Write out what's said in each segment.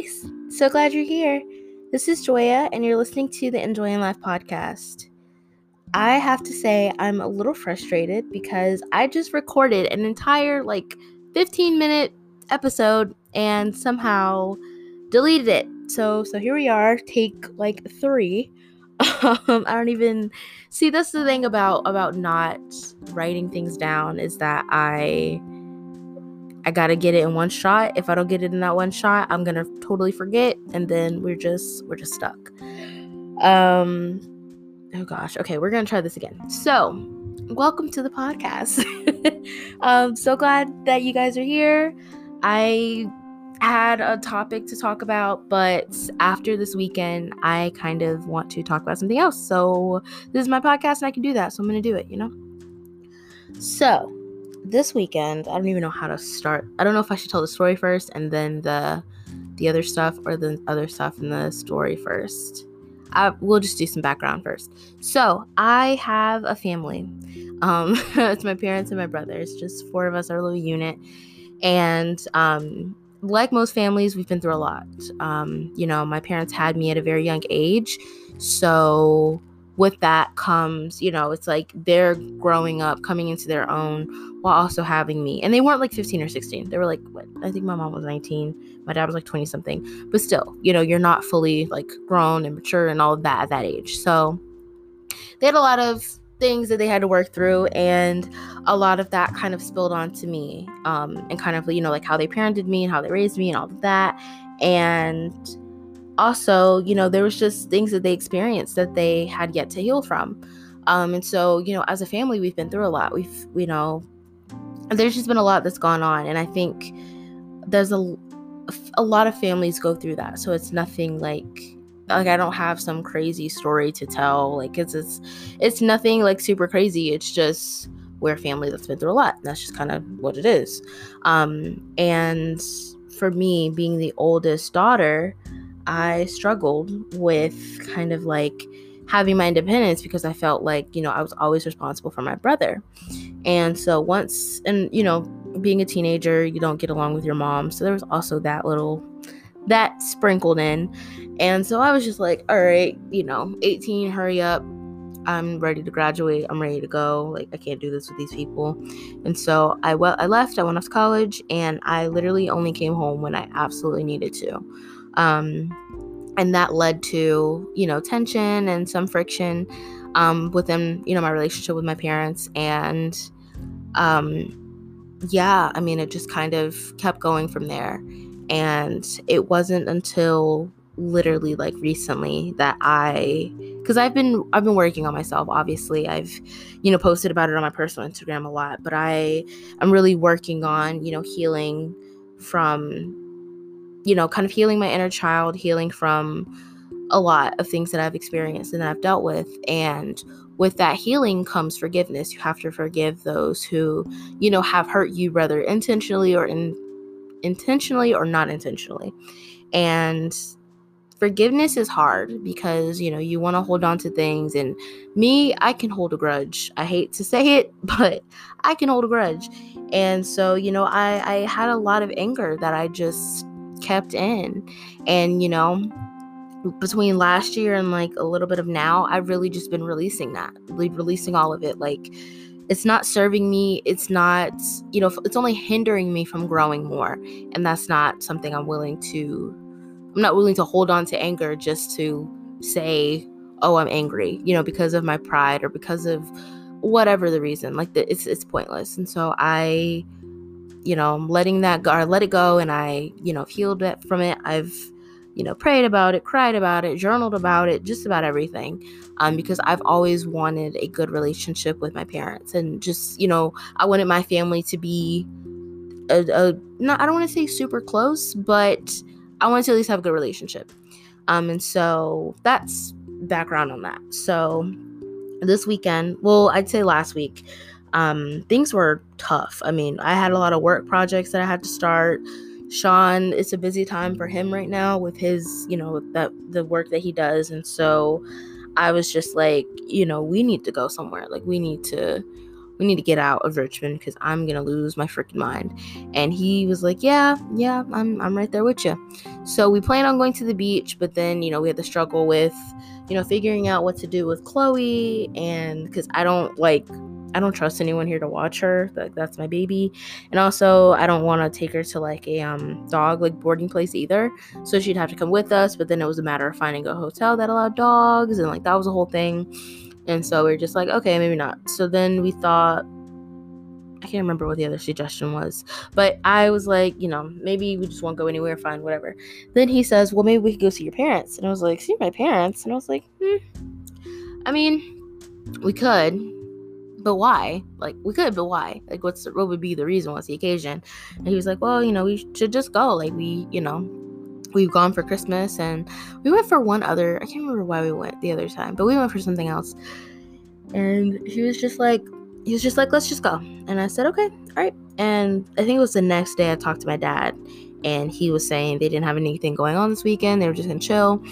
Nice. So glad you're here. This is Joya, and you're listening to the Enjoying Life podcast. I have to say, I'm a little frustrated because I just recorded an entire, like, 15 minute episode and somehow deleted it. So, so here we are, take like three. Um, I don't even see. That's the thing about about not writing things down is that I I gotta get it in one shot. If I don't get it in that one shot, I'm gonna totally forget, and then we're just we're just stuck. Um, oh gosh. Okay, we're gonna try this again. So, welcome to the podcast. I'm so glad that you guys are here. I had a topic to talk about, but after this weekend, I kind of want to talk about something else. So, this is my podcast, and I can do that. So, I'm gonna do it. You know. So, this weekend, I don't even know how to start. I don't know if I should tell the story first and then the the other stuff or the other stuff in the story first. I, we'll just do some background first. So I have a family. Um, it's my parents and my brothers. Just four of us, our little unit, and um, like most families, we've been through a lot. Um, you know, my parents had me at a very young age, so with that comes, you know, it's like they're growing up, coming into their own while also having me. And they weren't like 15 or 16. They were like, what? I think my mom was 19. My dad was like 20 something. But still, you know, you're not fully like grown and mature and all of that at that age. So they had a lot of things that they had to work through and a lot of that kind of spilled onto me um, and kind of you know like how they parented me and how they raised me and all of that and also, you know, there was just things that they experienced that they had yet to heal from. Um, and so, you know, as a family, we've been through a lot. We've, you know, there's just been a lot that's gone on. And I think there's a, a lot of families go through that. So it's nothing like, like I don't have some crazy story to tell. Like it's, it's, it's nothing like super crazy. It's just, we're a family that's been through a lot. That's just kind of what it is. Um, and for me, being the oldest daughter, I struggled with kind of like having my independence because I felt like, you know, I was always responsible for my brother. And so once, and, you know, being a teenager, you don't get along with your mom. So there was also that little, that sprinkled in. And so I was just like, all right, you know, 18, hurry up. I'm ready to graduate. I'm ready to go. Like I can't do this with these people. And so I well I left. I went off to college and I literally only came home when I absolutely needed to. Um, and that led to, you know, tension and some friction um, within, you know, my relationship with my parents. And um, yeah, I mean, it just kind of kept going from there. And it wasn't until literally like recently that I because I've been I've been working on myself obviously I've you know posted about it on my personal Instagram a lot but I I'm really working on you know healing from you know, kind of healing my inner child, healing from a lot of things that I've experienced and that I've dealt with. And with that healing comes forgiveness. You have to forgive those who, you know, have hurt you, whether intentionally or in intentionally or not intentionally. And forgiveness is hard because you know you want to hold on to things and me i can hold a grudge i hate to say it but i can hold a grudge and so you know i i had a lot of anger that i just kept in. And, you know, between last year and like a little bit of now, I've really just been releasing that, releasing all of it. Like, it's not serving me. It's not, you know, it's only hindering me from growing more. And that's not something I'm willing to, I'm not willing to hold on to anger just to say, oh, I'm angry, you know, because of my pride or because of whatever the reason. Like, the, it's, it's pointless. And so I, you know, I'm letting that go, or let it go, and I, you know, healed it from it. I've, you know, prayed about it, cried about it, journaled about it, just about everything, um, because I've always wanted a good relationship with my parents, and just, you know, I wanted my family to be a, a not, I don't want to say super close, but I wanted to at least have a good relationship, um, and so that's background on that. So this weekend, well, I'd say last week um, things were tough. I mean, I had a lot of work projects that I had to start. Sean, it's a busy time for him right now with his, you know, that the work that he does, and so I was just like, you know, we need to go somewhere. Like we need to we need to get out of Richmond because I'm gonna lose my freaking mind. And he was like, Yeah, yeah, I'm I'm right there with you. So we planned on going to the beach, but then you know we had to struggle with you know figuring out what to do with Chloe and because I don't like I don't trust anyone here to watch her. Like that's my baby. And also I don't want to take her to like a um dog like boarding place either. So she'd have to come with us, but then it was a matter of finding a hotel that allowed dogs and like that was a whole thing. And so we are just like, okay, maybe not. So then we thought I can't remember what the other suggestion was, but I was like, you know, maybe we just won't go anywhere, fine, whatever. Then he says, well, maybe we could go see your parents. And I was like, see my parents? And I was like, hmm. I mean, we could, but why? Like we could, but why? Like what's what would be the reason? What's the occasion? And he was like, well, you know, we should just go. Like we, you know, we've gone for Christmas and we went for one other. I can't remember why we went the other time, but we went for something else. And he was just like, he was just like, let's just go. And I said, okay, all right. And I think it was the next day I talked to my dad, and he was saying they didn't have anything going on this weekend. They were just gonna chill.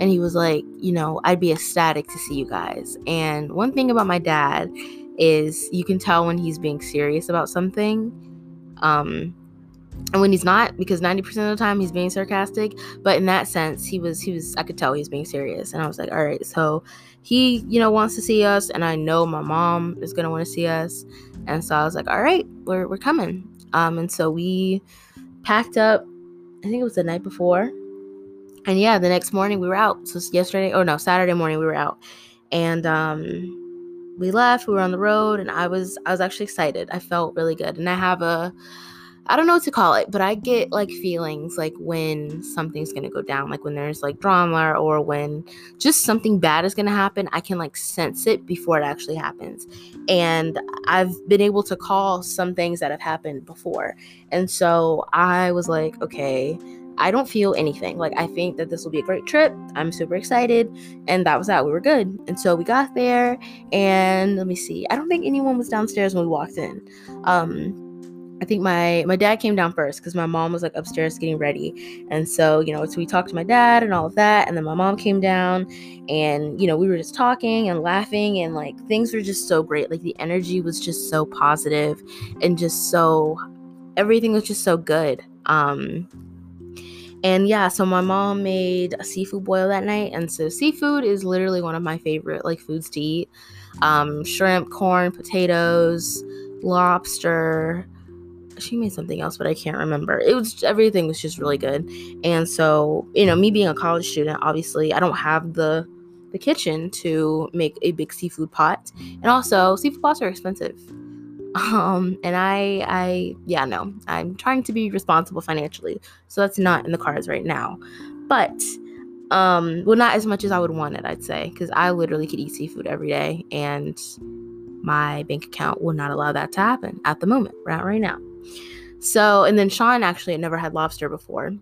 And he was like, you know, I'd be ecstatic to see you guys. And one thing about my dad is you can tell when he's being serious about something. Um, and when he's not because 90% of the time he's being sarcastic but in that sense he was he was i could tell he was being serious and i was like all right so he you know wants to see us and i know my mom is going to want to see us and so i was like all right we're, we're coming um and so we packed up i think it was the night before and yeah the next morning we were out so yesterday or no saturday morning we were out and um we left we were on the road and i was i was actually excited. I felt really good and i have a i don't know what to call it but i get like feelings like when something's gonna go down like when there's like drama or when just something bad is gonna happen i can like sense it before it actually happens. And i've been able to call some things that have happened before. And so i was like okay I don't feel anything. Like, I think that this will be a great trip. I'm super excited. And that was that. We were good. And so we got there, and let me see. I don't think anyone was downstairs when we walked in. Um, I think my my dad came down first because my mom was like upstairs getting ready, and so you know, so we talked to my dad and all of that, and then my mom came down, and you know, we were just talking and laughing, and like things were just so great. Like the energy was just so positive, and just so everything was just so good. Um, and yeah, so my mom made a seafood boil that night. And so seafood is literally one of my favorite like foods to eat. Um, shrimp, corn, potatoes, lobster. She made something else, but I can't remember. It was everything was just really good. And so, you know, me being a college student, obviously I don't have the the kitchen to make a big seafood pot. And also, seafood pots are expensive um and i i yeah no i'm trying to be responsible financially so that's not in the cards right now. But um well not as much as i would want it i'd say because i literally could eat seafood every day and my bank account will not allow that to happen at the moment right right now. So and then sean actually had never had lobster before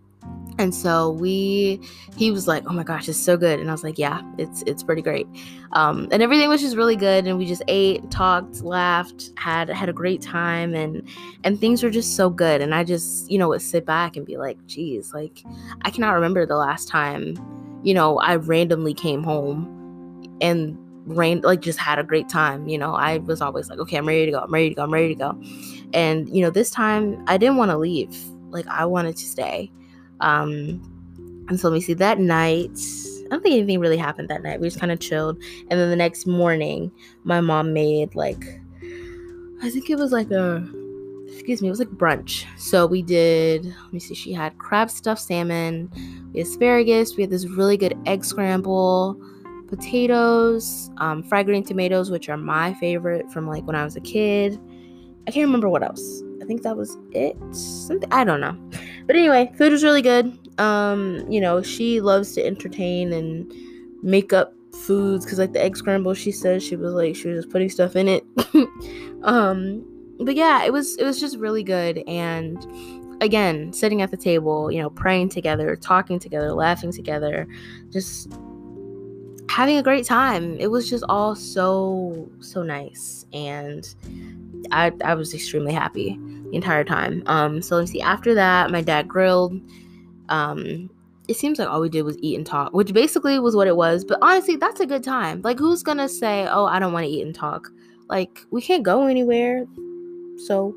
and so we he was like oh my gosh it's so good. And i was like yeah it's it's pretty great. Um, and everything was just really good and we just ate talked laughed had had a great time and and things were just so good. And i just you know would sit back and be like geez like i cannot remember the last time you know i randomly came home and ran like just had a great time. You know i was always like okay i'm ready to go i'm ready to go i'm ready to go. And you know this time i didn't want to leave. Like i wanted to stay um, and so let me see that night. I don't think anything really happened that night. We just kind of chilled. And then the next morning, my mom made like, I think it was like a, excuse me, it was like brunch. So we did, let me see, she had crab stuffed salmon, we had asparagus, we had this really good egg scramble, potatoes, um, fried green tomatoes, which are my favorite from like when I was a kid. I can't remember what else. Think that was it. Something I don't know. But anyway, food was really good. Um, you know, she loves to entertain and make up foods because like the egg scramble she said she was like she was just putting stuff in it. um, but yeah, it was it was just really good and again, sitting at the table, you know, praying together, talking together, laughing together, just having a great time. It was just all so so nice and I I was extremely happy the entire time. Um, so let's see. After that, my dad grilled. Um, it seems like all we did was eat and talk, which basically was what it was. But honestly, that's a good time. Like, who's gonna say, "Oh, I don't want to eat and talk"? Like, we can't go anywhere. So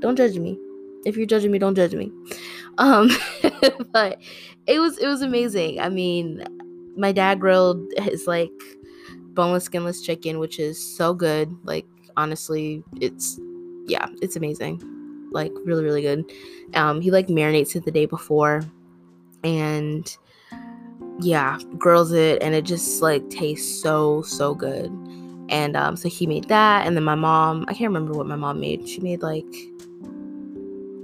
don't judge me. If you're judging me, don't judge me. Um, but it was it was amazing. I mean, my dad grilled his like boneless, skinless chicken, which is so good. Like honestly, it's yeah, it's amazing. Like really, really good. Um, he like marinates it the day before, and yeah, grills it, and it just like tastes so so good. And um, so he made that, and then my mom, I can't remember what my mom made. She made like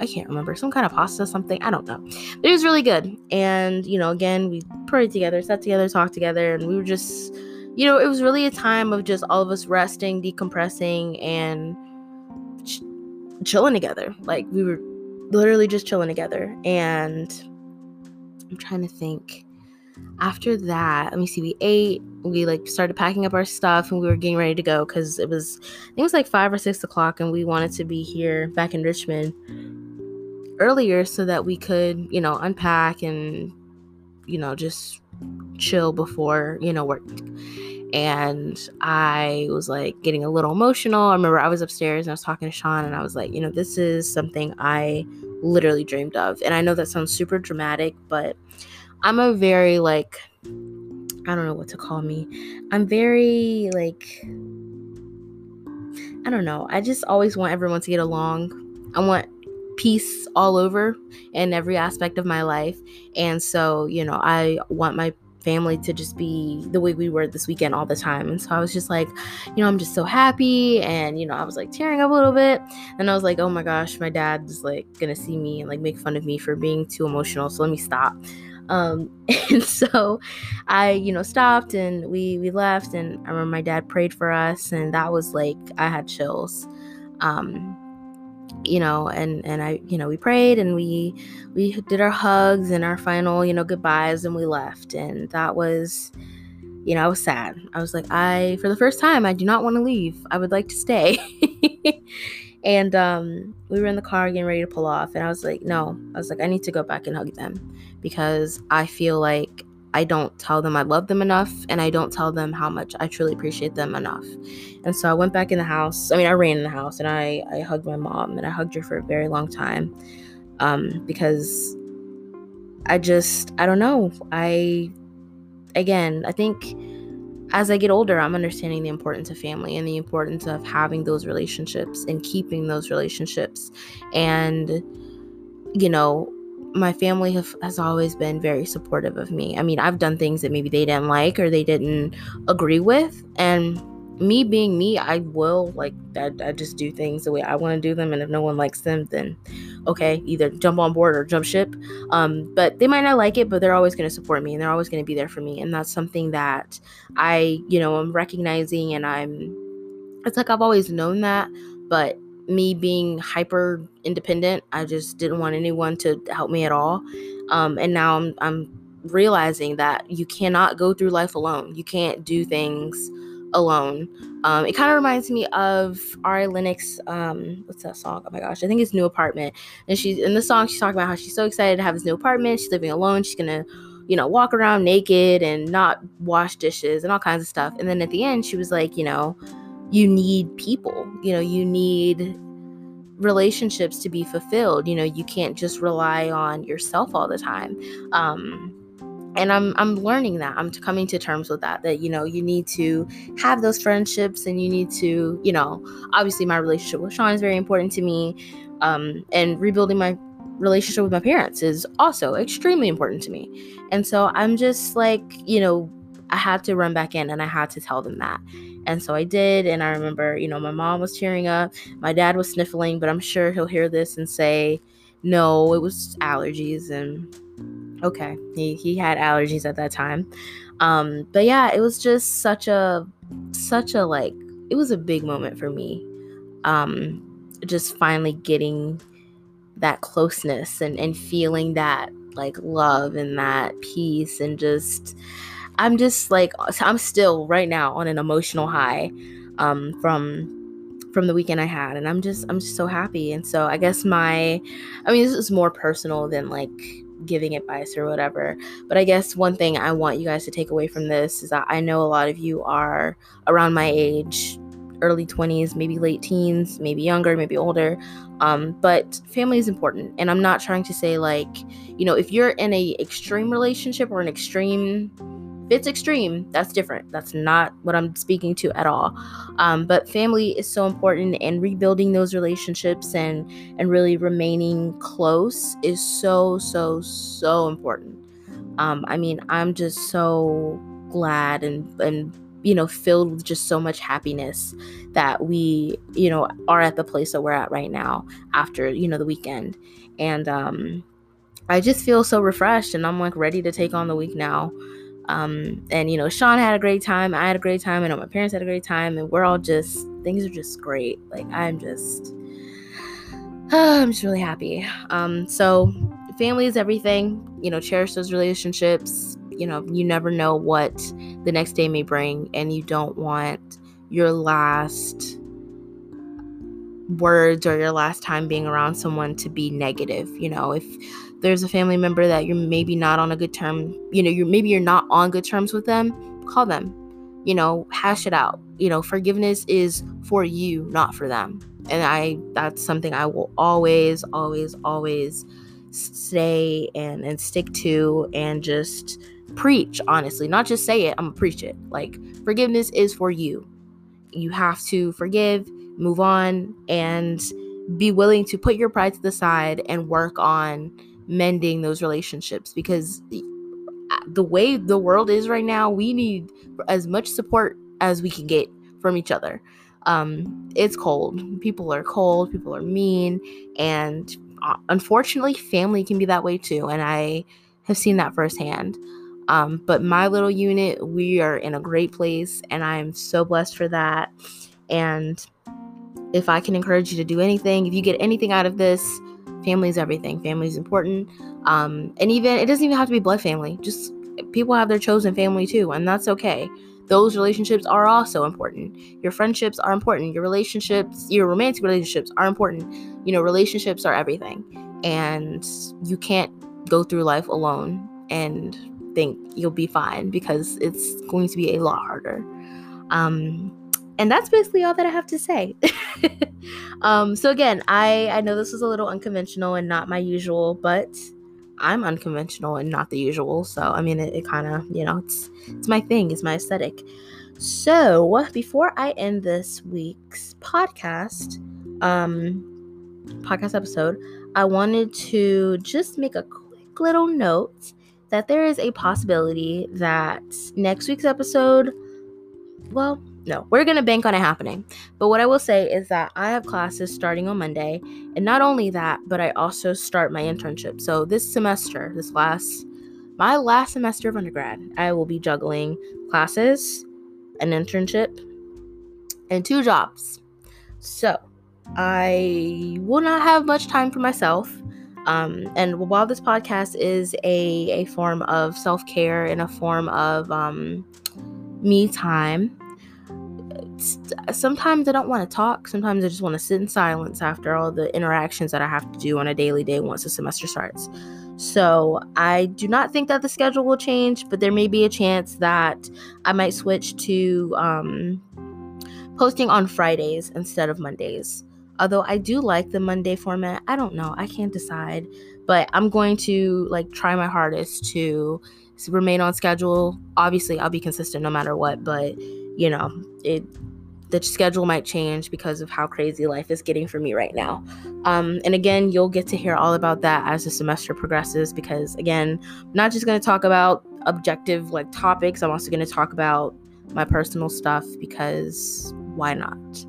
I can't remember, some kind of pasta, something. I don't know. But it was really good. And, you know, again, we prayed together, sat together, talked together, and we were just, you know, it was really a time of just all of us resting, decompressing, and ch- chilling together. Like, we were literally just chilling together. And I'm trying to think. After that, let me see, we ate, we like started packing up our stuff, and we were getting ready to go because it was, I think it was like five or six o'clock, and we wanted to be here back in Richmond earlier so that we could, you know, unpack and, you know, just chill before, you know, work. And I was like getting a little emotional. I remember I was upstairs and I was talking to Sean and I was like, you know, this is something I literally dreamed of. And I know that sounds super dramatic, but I'm a very like I don't know what to call me. I'm very like I don't know. I just always want everyone to get along. I want peace all over in every aspect of my life. And so, you know, I want my family to just be the way we were this weekend all the time. And so I was just like, you know, I'm just so happy. And, you know, I was like tearing up a little bit. And I was like, oh my gosh, my dad's like gonna see me and like make fun of me for being too emotional. So let me stop. Um, and so I, you know, stopped and we we left and I remember my dad prayed for us and that was like I had chills. Um, you know and and i you know we prayed and we we did our hugs and our final you know goodbyes and we left. And that was you know i was sad. I was like i for the first time i do not want to leave. I would like to stay. And um we were in the car getting ready to pull off and i was like no. I was like i need to go back and hug them because i feel like I don't tell them I love them enough and I don't tell them how much I truly appreciate them enough. And so I went back in the house. I mean, I ran in the house and I, I hugged my mom and I hugged her for a very long time um, because I just, I don't know. I, again, I think as I get older, I'm understanding the importance of family and the importance of having those relationships and keeping those relationships. And, you know, my family have, has always been very supportive of me. I mean, I've done things that maybe they didn't like or they didn't agree with. And me being me, I will like I, I just do things the way I want to do them. And if no one likes them, then okay, either jump on board or jump ship. Um, but they might not like it, but they're always going to support me and they're always going to be there for me. And that's something that I, you know, I'm recognizing and I'm, it's like I've always known that, but me being hyper independent. I just didn't want anyone to help me at all. Um, and now I'm, I'm realizing that you cannot go through life alone. You can't do things alone. Um, it kind of reminds me of Ari Lennox. Um, what's that song? Oh my gosh, I think it's New Apartment. And she's in the song. She's talking about how she's so excited to have this new apartment. She's living alone. She's gonna, you know, walk around naked and not wash dishes and all kinds of stuff. And then at the end, she was like, you know, you need people. You know, you need relationships to be fulfilled. You know, you can't just rely on yourself all the time. Um, and I'm I'm learning that. I'm coming to terms with that. That you know, you need to have those friendships, and you need to, you know, obviously my relationship with Sean is very important to me, um, and rebuilding my relationship with my parents is also extremely important to me. And so I'm just like, you know, I had to run back in, and I had to tell them that. And so I did. And I remember, you know, my mom was tearing up, my dad was sniffling, but I'm sure he'll hear this and say, no, it was allergies. And okay, he, he had allergies at that time. Um, but yeah, it was just such a, such a like, it was a big moment for me. Um, just finally getting that closeness and, and feeling that like love and that peace and just I'm just like I'm still right now on an emotional high um, from from the weekend I had, and I'm just I'm just so happy. And so I guess my, I mean, this is more personal than like giving advice or whatever. But I guess one thing I want you guys to take away from this is that I know a lot of you are around my age, early 20s, maybe late teens, maybe younger, maybe older. Um, but family is important. And I'm not trying to say like, you know, if you're in a extreme relationship or an extreme if it's extreme, that's different. That's not what I'm speaking to at all. Um, but family is so important, and rebuilding those relationships and and really remaining close is so so so important. Um, I mean, I'm just so glad and and you know filled with just so much happiness that we you know are at the place that we're at right now after you know the weekend and um i just feel so refreshed and i'm like ready to take on the week now um, and you know, Sean had a great time. I had a great time. I know my parents had a great time, and we're all just things are just great. Like I'm just, I'm just really happy. Um, so family is everything. You know, cherish those relationships. You know, you never know what the next day may bring, and you don't want your last words or your last time being around someone to be negative. You know, if there's a family member that you're maybe not on a good term, you know, you're maybe you're not on good terms with them, call them. You know, hash it out. You know, forgiveness is for you, not for them. And I that's something I will always always always say and and stick to and just preach honestly not just say it i'm gonna preach it like forgiveness is for you you have to forgive move on and be willing to put your pride to the side and work on mending those relationships because the way the world is right now, we need as much support as we can get from each other. Um, it's cold. People are cold. People are mean, and uh, unfortunately, family can be that way too. And I have seen that firsthand. Um, but my little unit, we are in a great place, and I am so blessed for that. And if I can encourage you to do anything, if you get anything out of this, family is everything. Family is important. Um, and even it doesn't even have to be blood family. Just people have their chosen family too, and that's okay. Those relationships are also important. Your friendships are important. Your relationships, your romantic relationships are important. You know, relationships are everything. And you can't go through life alone and think you'll be fine because it's going to be a lot harder. Um, and that's basically all that I have to say. um, so again, I I know this is a little unconventional and not my usual, but I'm unconventional and not the usual. So I mean, it, it kind of you know it's it's my thing, it's my aesthetic. So before I end this week's podcast, um, podcast episode, I wanted to just make a quick little note that there is a possibility that next week's episode, well, no, we're going to bank on it happening. But what I will say is that I have classes starting on Monday. And not only that, but I also start my internship. So this semester, this last, my last semester of undergrad, I will be juggling classes, an internship, and two jobs. So I will not have much time for myself. Um, and while this podcast is a, a form of self care and a form of um, me time, sometimes I don't want to talk. Sometimes I just want to sit in silence after all the interactions that I have to do on a daily day once the semester starts. So I do not think that the schedule will change, but there may be a chance that I might switch to um, posting on Fridays instead of Mondays. Although I do like the Monday format, I don't know. I can't decide, but I'm going to like try my hardest to remain on schedule. Obviously, I'll be consistent no matter what, but you know, it the schedule might change because of how crazy life is getting for me right now. Um, and again, you'll get to hear all about that as the semester progresses because, again, I'm not just going to talk about objective like topics, I'm also going to talk about my personal stuff because why not?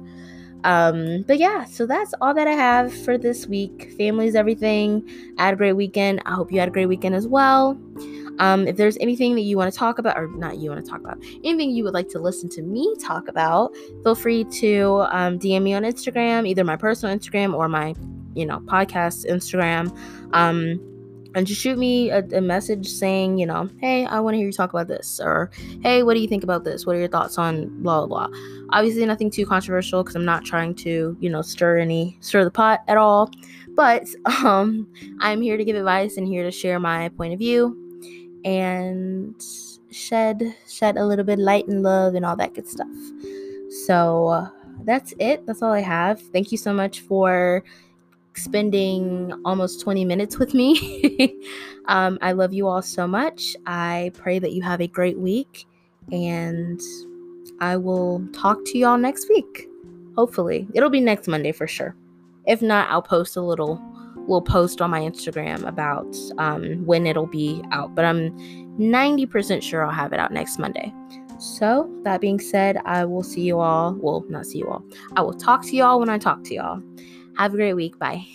Um, but yeah, so that's all that I have for this week. Family's everything. Had a great weekend. I hope you had a great weekend as well. Um, if there's anything that you want to talk about, or not you want to talk about, anything you would like to listen to me talk about, feel free to um, DM me on Instagram, either my personal Instagram or my, you know, podcast Instagram. Um, and just shoot me a, a, message saying, you know, hey, I want to hear you talk about this, or hey, what do you think about this? What are your thoughts on blah blah blah? Obviously, nothing too controversial because I'm not trying to, you know, stir any stir the pot at all. But um, I'm here to give advice and here to share my point of view and shed shed a little bit light and love and all that good stuff. So that's it. That's all I have. Thank you so much for spending almost 20 minutes with me. um, I love you all so much. I pray that you have a great week, and I will talk to y'all next week. Hopefully, it'll be next Monday for sure. If not, I'll post a little little post on my Instagram about um, when it'll be out. But I'm 90% sure I'll have it out next Monday. So, that being said, I will see you all. Well, not see you all. I will talk to y'all when I talk to y'all. Have a great week. Bye.